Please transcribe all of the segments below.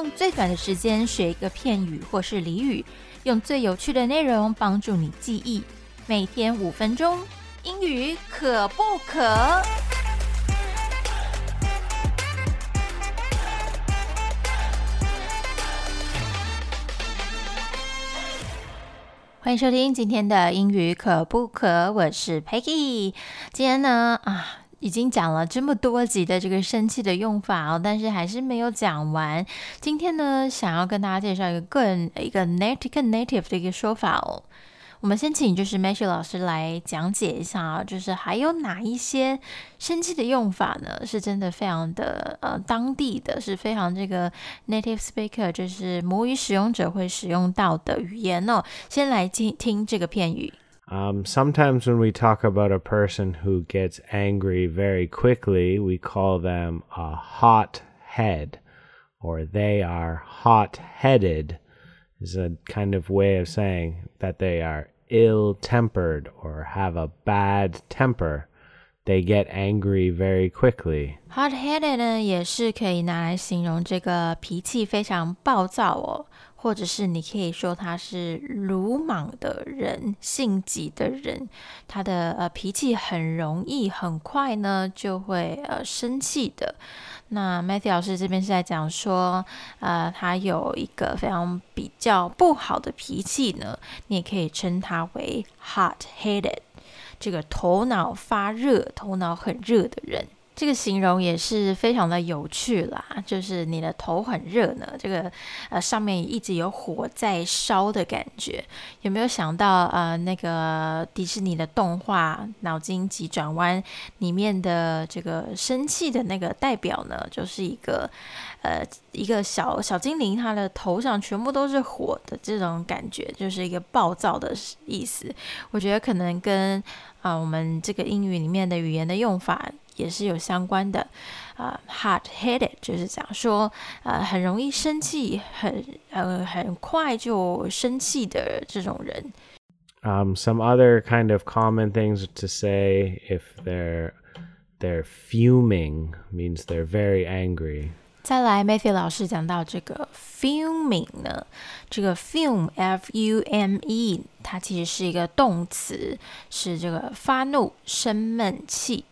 用最短的时间学一个片语或是俚语，用最有趣的内容帮助你记忆。每天五分钟，英语可不可？欢迎收听今天的英语可不可？我是 Peggy。今天呢，啊。已经讲了这么多集的这个生气的用法哦，但是还是没有讲完。今天呢，想要跟大家介绍一个更一个 native native 的一个说法哦。我们先请就是 Matthew 老师来讲解一下啊，就是还有哪一些生气的用法呢？是真的非常的呃当地的是非常这个 native speaker 就是母语使用者会使用到的语言哦。先来听听这个片语。Um, sometimes when we talk about a person who gets angry very quickly, we call them a hot head, or they are hot headed, is a kind of way of saying that they are ill tempered or have a bad temper. They get angry very quickly. Hot headed 呢，也是可以拿来形容这个脾气非常暴躁哦。或者是你可以说他是鲁莽的人、性急的人，他的呃脾气很容易、很快呢就会呃生气的。那 Matthew 老师这边是在讲说，呃，他有一个非常比较不好的脾气呢，你也可以称他为 hot-headed，这个头脑发热、头脑很热的人。这个形容也是非常的有趣啦，就是你的头很热呢，这个呃上面一直有火在烧的感觉，有没有想到呃那个迪士尼的动画《脑筋急转弯》里面的这个生气的那个代表呢，就是一个呃一个小小精灵，它的头上全部都是火的这种感觉，就是一个暴躁的意思。我觉得可能跟啊我们这个英语里面的语言的用法。也是有相关的，啊，hot-headed 就是讲说，呃，很容易生气，很呃很快就生气的这种人。Um, some other kind of common things to say if they're they're fuming means they're very angry. 再来，Matthew 老师讲到这个 fuming 呢，这个 fume，f-u-m-e，它其实是一个动词，是这个发怒、生闷气。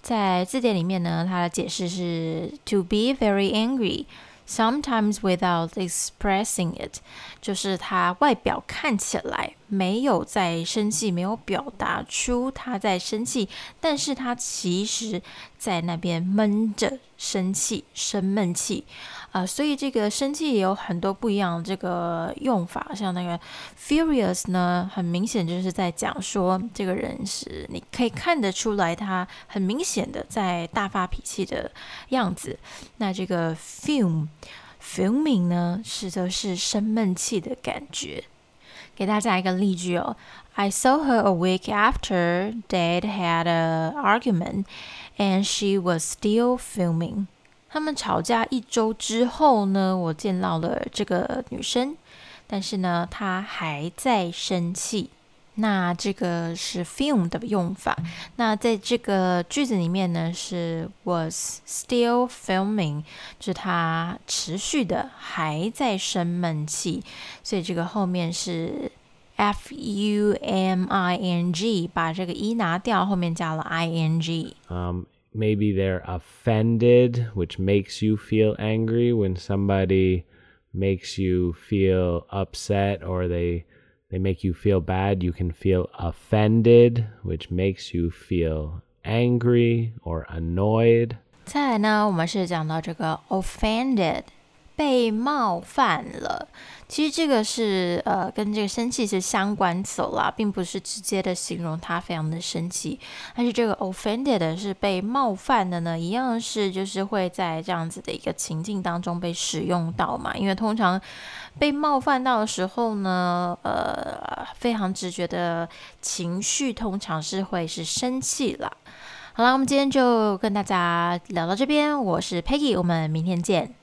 在字典里面呢，它的解释是 to be very angry。Sometimes without expressing it，就是他外表看起来 没有在生气，没有表达出他在生气，但是他其实在那边闷着生气，生闷气。啊，所以这个生气也有很多不一样这个用法，像那个 furious 呢，很明显就是在讲说这个人是你可以看得出来他很明显的在大发脾气的样子。那这个 fume fuming 呢，是的是生闷气的感觉。给大家一个例句哦，I saw her a week after Dad had a argument, and she was still filming 他们吵架一周之后呢，我见到了这个女生，但是呢，她还在生气。那这个是 fume 的用法。那在这个句子里面呢，是 was still fuming，就是她持续的还在生闷气。所以这个后面是 f u m i n g，把这个 e 拿掉，后面加了 i n g。maybe they're offended, which makes you feel angry when somebody makes you feel upset or they they make you feel bad, you can feel offended, which makes you feel angry or annoyed. 再来呢，我们是讲到这个 offended 被冒犯了，其实这个是呃跟这个生气是相关词啦，并不是直接的形容他非常的生气。但是这个 offended 是被冒犯的呢，一样是就是会在这样子的一个情境当中被使用到嘛。因为通常被冒犯到的时候呢，呃，非常直觉的情绪通常是会是生气啦。好了，我们今天就跟大家聊到这边，我是 Peggy，我们明天见。